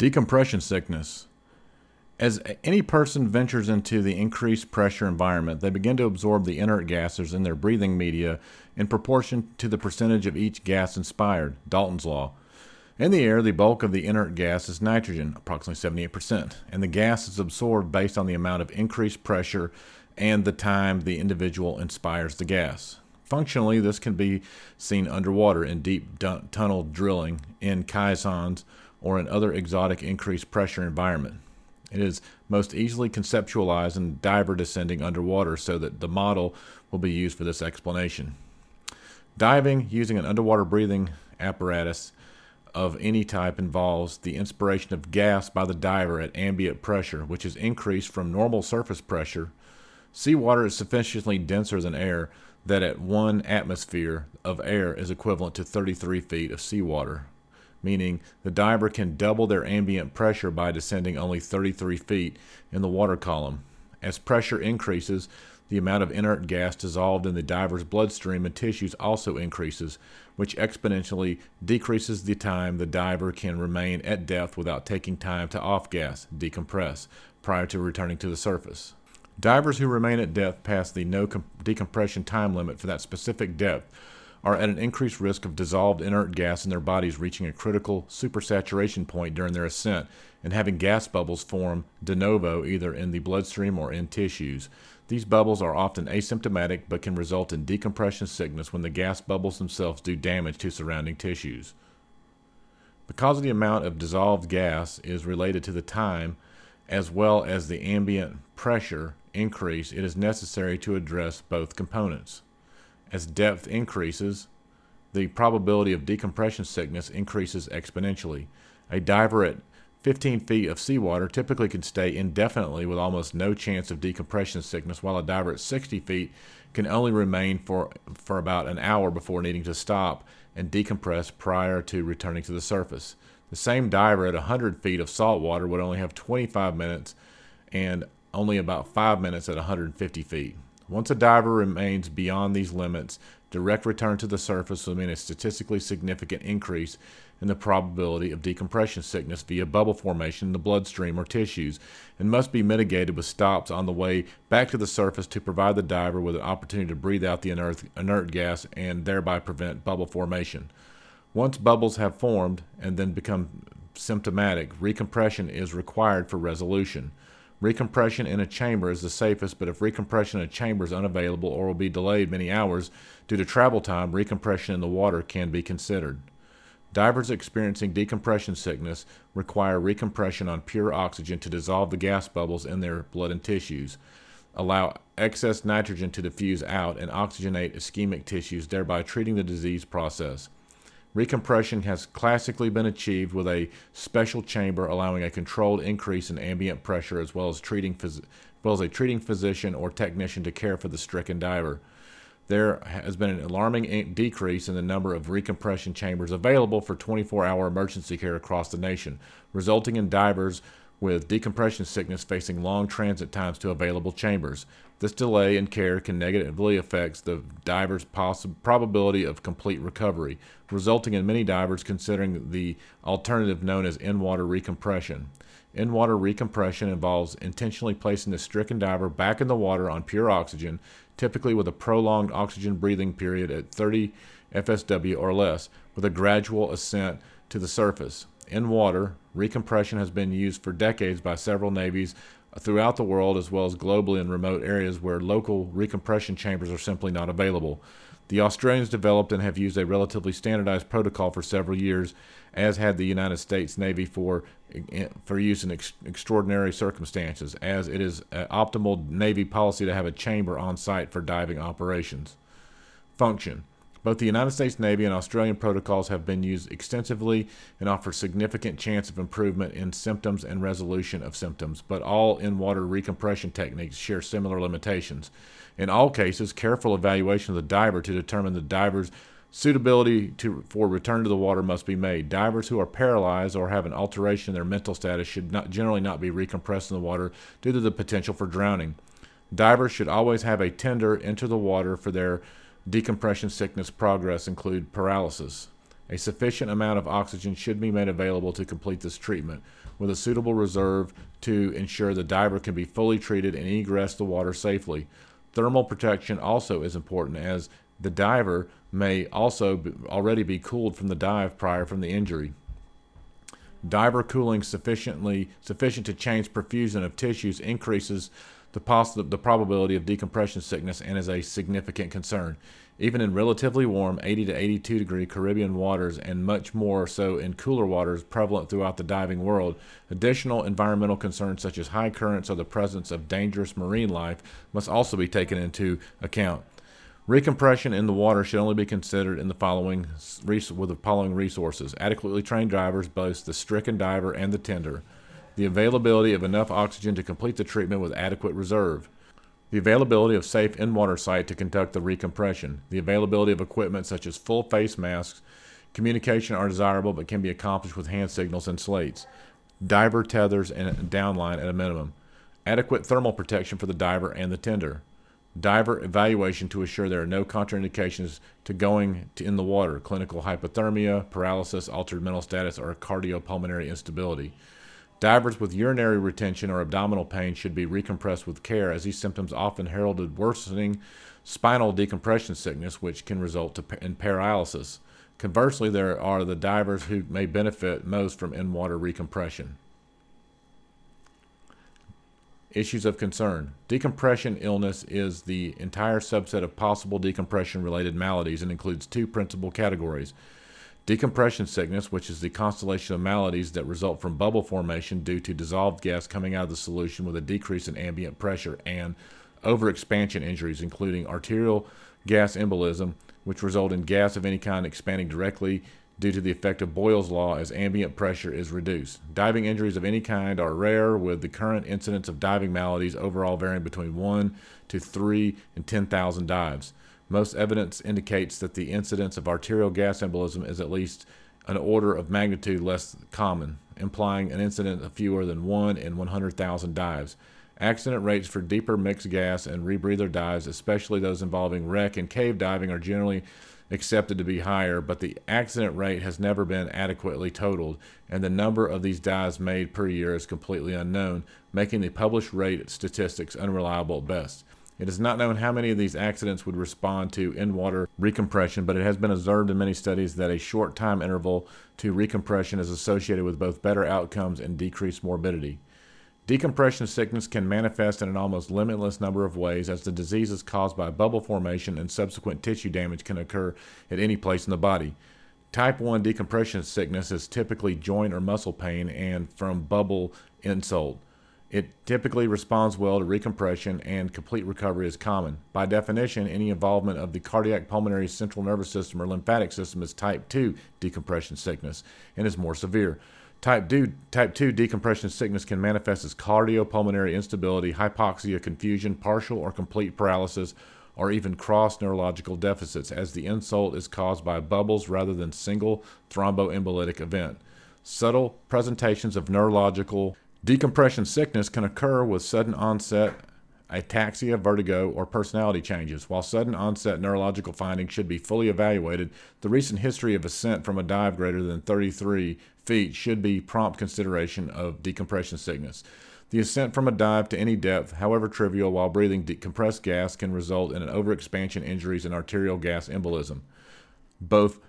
Decompression sickness. As any person ventures into the increased pressure environment, they begin to absorb the inert gases in their breathing media in proportion to the percentage of each gas inspired, Dalton's law. In the air, the bulk of the inert gas is nitrogen, approximately 78%, and the gas is absorbed based on the amount of increased pressure and the time the individual inspires the gas. Functionally, this can be seen underwater in deep dun- tunnel drilling, in caissons, or in other exotic increased pressure environment. It is most easily conceptualized in diver descending underwater so that the model will be used for this explanation. Diving using an underwater breathing apparatus of any type involves the inspiration of gas by the diver at ambient pressure, which is increased from normal surface pressure. Seawater is sufficiently denser than air that at one atmosphere of air is equivalent to 33 feet of seawater meaning the diver can double their ambient pressure by descending only 33 feet in the water column. As pressure increases, the amount of inert gas dissolved in the diver's bloodstream and tissues also increases, which exponentially decreases the time the diver can remain at depth without taking time to off gas, decompress, prior to returning to the surface. Divers who remain at depth past the no decompression time limit for that specific depth are at an increased risk of dissolved inert gas in their bodies reaching a critical supersaturation point during their ascent and having gas bubbles form de novo either in the bloodstream or in tissues. These bubbles are often asymptomatic but can result in decompression sickness when the gas bubbles themselves do damage to surrounding tissues. Because the amount of dissolved gas is related to the time as well as the ambient pressure increase, it is necessary to address both components. As depth increases, the probability of decompression sickness increases exponentially. A diver at 15 feet of seawater typically can stay indefinitely with almost no chance of decompression sickness, while a diver at 60 feet can only remain for, for about an hour before needing to stop and decompress prior to returning to the surface. The same diver at 100 feet of salt water would only have 25 minutes and only about 5 minutes at 150 feet. Once a diver remains beyond these limits, direct return to the surface will mean a statistically significant increase in the probability of decompression sickness via bubble formation in the bloodstream or tissues and must be mitigated with stops on the way back to the surface to provide the diver with an opportunity to breathe out the inert, inert gas and thereby prevent bubble formation. Once bubbles have formed and then become symptomatic, recompression is required for resolution. Recompression in a chamber is the safest, but if recompression in a chamber is unavailable or will be delayed many hours due to travel time, recompression in the water can be considered. Divers experiencing decompression sickness require recompression on pure oxygen to dissolve the gas bubbles in their blood and tissues, allow excess nitrogen to diffuse out, and oxygenate ischemic tissues, thereby treating the disease process. Recompression has classically been achieved with a special chamber allowing a controlled increase in ambient pressure as well as treating phys- as well as a treating physician or technician to care for the stricken diver. There has been an alarming decrease in the number of recompression chambers available for 24-hour emergency care across the nation, resulting in divers with decompression sickness facing long transit times to available chambers. This delay in care can negatively affect the diver's probability of complete recovery, resulting in many divers considering the alternative known as in water recompression. In water recompression involves intentionally placing the stricken diver back in the water on pure oxygen, typically with a prolonged oxygen breathing period at 30 FSW or less, with a gradual ascent to the surface in water, recompression has been used for decades by several navies throughout the world as well as globally in remote areas where local recompression chambers are simply not available. The Australians developed and have used a relatively standardized protocol for several years, as had the United States Navy for eh, for use in ex- extraordinary circumstances, as it is an optimal Navy policy to have a chamber on site for diving operations. Function both the United States Navy and Australian protocols have been used extensively and offer significant chance of improvement in symptoms and resolution of symptoms, but all in-water recompression techniques share similar limitations. In all cases, careful evaluation of the diver to determine the diver's suitability to, for return to the water must be made. Divers who are paralyzed or have an alteration in their mental status should not, generally not be recompressed in the water due to the potential for drowning. Divers should always have a tender enter the water for their Decompression sickness progress include paralysis. A sufficient amount of oxygen should be made available to complete this treatment, with a suitable reserve to ensure the diver can be fully treated and egress the water safely. Thermal protection also is important as the diver may also be, already be cooled from the dive prior from the injury. Diver cooling sufficiently sufficient to change perfusion of tissues increases the, poss- the probability of decompression sickness and is a significant concern. Even in relatively warm 80 to 82 degree Caribbean waters and much more so in cooler waters prevalent throughout the diving world, additional environmental concerns such as high currents or the presence of dangerous marine life must also be taken into account. Recompression in the water should only be considered in the following with the following resources: adequately trained divers, both the stricken diver and the tender, the availability of enough oxygen to complete the treatment with adequate reserve, the availability of safe in-water site to conduct the recompression, the availability of equipment such as full face masks. Communication are desirable but can be accomplished with hand signals and slates. Diver tethers and downline at a minimum. Adequate thermal protection for the diver and the tender diver evaluation to assure there are no contraindications to going to in the water, clinical hypothermia, paralysis, altered mental status, or cardiopulmonary instability. Divers with urinary retention or abdominal pain should be recompressed with care, as these symptoms often heralded worsening spinal decompression sickness, which can result in paralysis. Conversely, there are the divers who may benefit most from in water recompression. Issues of concern. Decompression illness is the entire subset of possible decompression related maladies and includes two principal categories. Decompression sickness, which is the constellation of maladies that result from bubble formation due to dissolved gas coming out of the solution with a decrease in ambient pressure, and overexpansion injuries, including arterial gas embolism, which result in gas of any kind expanding directly due to the effect of Boyle's law as ambient pressure is reduced. Diving injuries of any kind are rare, with the current incidence of diving maladies overall varying between 1 to 3 in 10,000 dives. Most evidence indicates that the incidence of arterial gas embolism is at least an order of magnitude less common, implying an incidence of fewer than 1 in 100,000 dives. Accident rates for deeper mixed gas and rebreather dives, especially those involving wreck and cave diving, are generally accepted to be higher, but the accident rate has never been adequately totaled, and the number of these dives made per year is completely unknown, making the published rate statistics unreliable at best. It is not known how many of these accidents would respond to in water recompression, but it has been observed in many studies that a short time interval to recompression is associated with both better outcomes and decreased morbidity. Decompression sickness can manifest in an almost limitless number of ways, as the diseases caused by bubble formation and subsequent tissue damage can occur at any place in the body. Type 1 decompression sickness is typically joint or muscle pain and from bubble insult. It typically responds well to recompression, and complete recovery is common. By definition, any involvement of the cardiac, pulmonary, central nervous system, or lymphatic system is type 2 decompression sickness and is more severe. Type 2, type 2 decompression sickness can manifest as cardiopulmonary instability, hypoxia, confusion, partial or complete paralysis, or even cross neurological deficits, as the insult is caused by bubbles rather than single thromboembolic event. Subtle presentations of neurological decompression sickness can occur with sudden onset ataxia, vertigo, or personality changes. While sudden onset neurological findings should be fully evaluated, the recent history of ascent from a dive greater than 33 feet should be prompt consideration of decompression sickness. The ascent from a dive to any depth, however trivial, while breathing compressed gas can result in an overexpansion injuries and arterial gas embolism. Both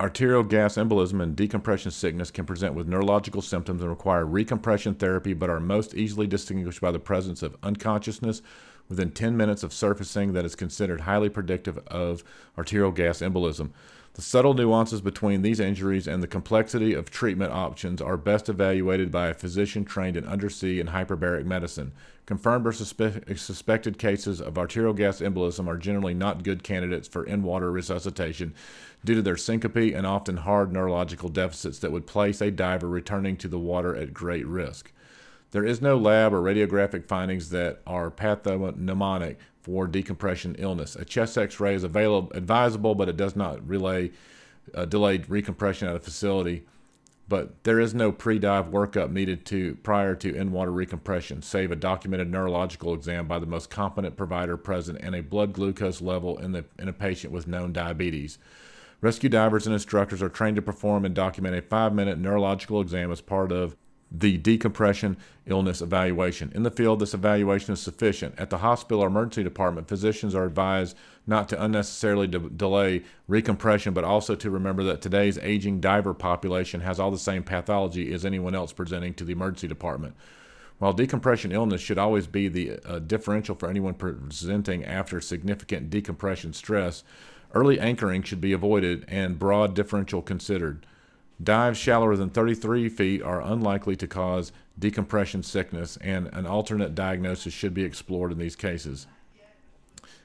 arterial gas embolism and decompression sickness can present with neurological symptoms and require recompression therapy, but are most easily distinguished by the presence of unconsciousness within 10 minutes of surfacing that is considered highly predictive of arterial gas embolism. The subtle nuances between these injuries and the complexity of treatment options are best evaluated by a physician trained in undersea and hyperbaric medicine. Confirmed or suspe- suspected cases of arterial gas embolism are generally not good candidates for in water resuscitation due to their syncope and often hard neurological deficits that would place a diver returning to the water at great risk. There is no lab or radiographic findings that are pathognomonic for decompression illness. A chest X-ray is available, advisable, but it does not relay uh, delayed recompression at a facility. But there is no pre-dive workup needed to prior to in-water recompression, save a documented neurological exam by the most competent provider present and a blood glucose level in the in a patient with known diabetes. Rescue divers and instructors are trained to perform and document a five minute neurological exam as part of the decompression illness evaluation. In the field, this evaluation is sufficient. At the hospital or emergency department, physicians are advised not to unnecessarily de- delay recompression, but also to remember that today's aging diver population has all the same pathology as anyone else presenting to the emergency department. While decompression illness should always be the uh, differential for anyone presenting after significant decompression stress, early anchoring should be avoided and broad differential considered. Dives shallower than 33 feet are unlikely to cause decompression sickness, and an alternate diagnosis should be explored in these cases.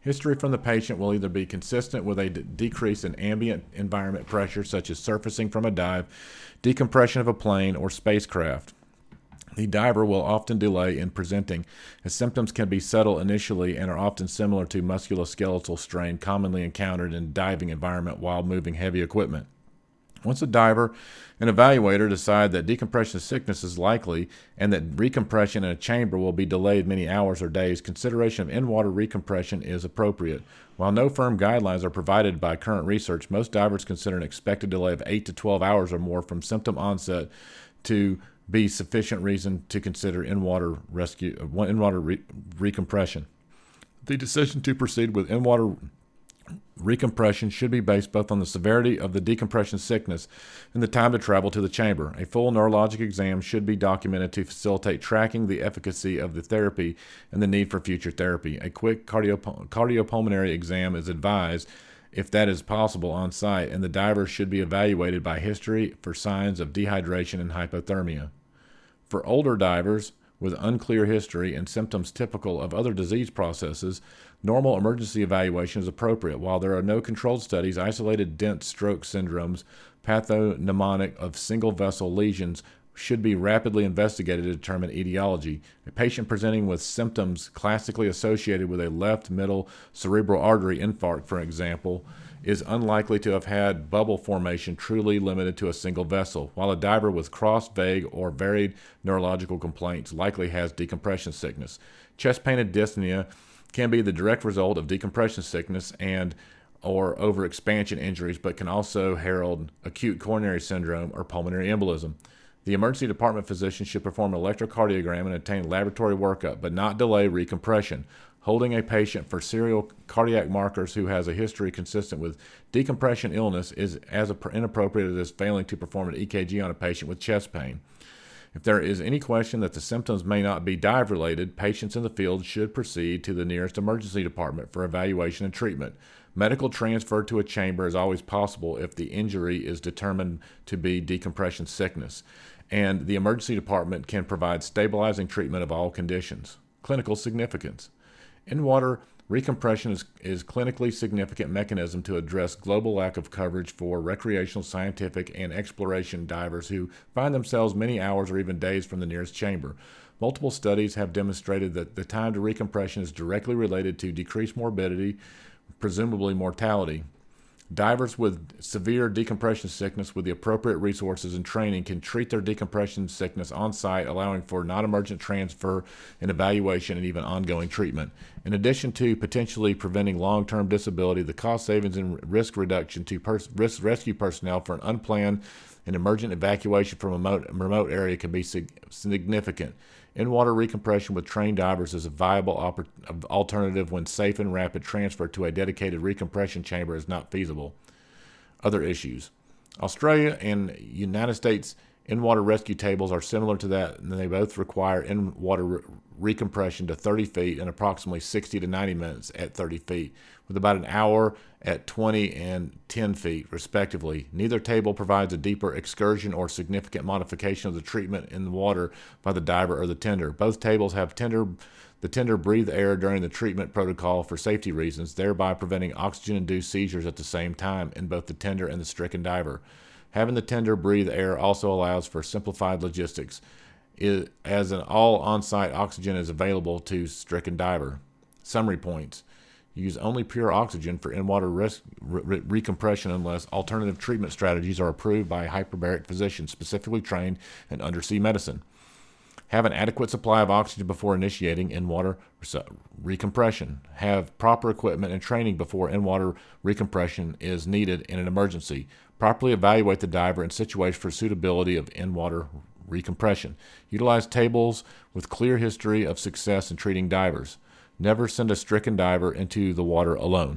History from the patient will either be consistent with a d- decrease in ambient environment pressure, such as surfacing from a dive, decompression of a plane, or spacecraft. The diver will often delay in presenting, as symptoms can be subtle initially and are often similar to musculoskeletal strain commonly encountered in diving environment while moving heavy equipment. Once a diver and evaluator decide that decompression sickness is likely and that recompression in a chamber will be delayed many hours or days, consideration of in water recompression is appropriate. While no firm guidelines are provided by current research, most divers consider an expected delay of 8 to 12 hours or more from symptom onset to be sufficient reason to consider in water rescue uh, in water re- recompression. The decision to proceed with in water Recompression should be based both on the severity of the decompression sickness and the time to travel to the chamber. A full neurologic exam should be documented to facilitate tracking the efficacy of the therapy and the need for future therapy. A quick cardio- cardiopulmonary exam is advised if that is possible on site, and the diver should be evaluated by history for signs of dehydration and hypothermia. For older divers, with unclear history and symptoms typical of other disease processes, normal emergency evaluation is appropriate. While there are no controlled studies, isolated dense stroke syndromes, pathognomonic of single vessel lesions should be rapidly investigated to determine etiology. A patient presenting with symptoms classically associated with a left middle cerebral artery infarct, for example, is unlikely to have had bubble formation truly limited to a single vessel, while a diver with cross, vague, or varied neurological complaints likely has decompression sickness. Chest pain and dyspnea can be the direct result of decompression sickness and or overexpansion injuries, but can also herald acute coronary syndrome or pulmonary embolism. The emergency department physician should perform an electrocardiogram and obtain laboratory workup, but not delay recompression. Holding a patient for serial cardiac markers who has a history consistent with decompression illness is as inappropriate as failing to perform an EKG on a patient with chest pain. If there is any question that the symptoms may not be dive related, patients in the field should proceed to the nearest emergency department for evaluation and treatment. Medical transfer to a chamber is always possible if the injury is determined to be decompression sickness, and the emergency department can provide stabilizing treatment of all conditions. Clinical significance. In water, recompression is, is clinically significant mechanism to address global lack of coverage for recreational, scientific, and exploration divers who find themselves many hours or even days from the nearest chamber. Multiple studies have demonstrated that the time to recompression is directly related to decreased morbidity, presumably mortality. Divers with severe decompression sickness with the appropriate resources and training can treat their decompression sickness on site, allowing for non emergent transfer and evaluation and even ongoing treatment. In addition to potentially preventing long term disability, the cost savings and risk reduction to pers- risk rescue personnel for an unplanned and emergent evacuation from a remote, area can be significant. In water recompression with trained divers is a viable alternative when safe and rapid transfer to a dedicated recompression chamber is not feasible. Other issues Australia and United States in water rescue tables are similar to that, and they both require in water re- recompression to 30 feet and approximately 60 to 90 minutes at 30 feet, with about an hour at 20 and 10 feet, respectively. Neither table provides a deeper excursion or significant modification of the treatment in the water by the diver or the tender. Both tables have tender the tender breathe air during the treatment protocol for safety reasons, thereby preventing oxygen induced seizures at the same time in both the tender and the stricken diver. Having the tender breathe air also allows for simplified logistics, as an all on site oxygen is available to stricken diver. Summary points Use only pure oxygen for in-water res- re- recompression unless alternative treatment strategies are approved by hyperbaric physician specifically trained in undersea medicine. Have an adequate supply of oxygen before initiating in water recompression. Have proper equipment and training before in water recompression is needed in an emergency. Properly evaluate the diver and situation for suitability of in water recompression. Utilize tables with clear history of success in treating divers. Never send a stricken diver into the water alone.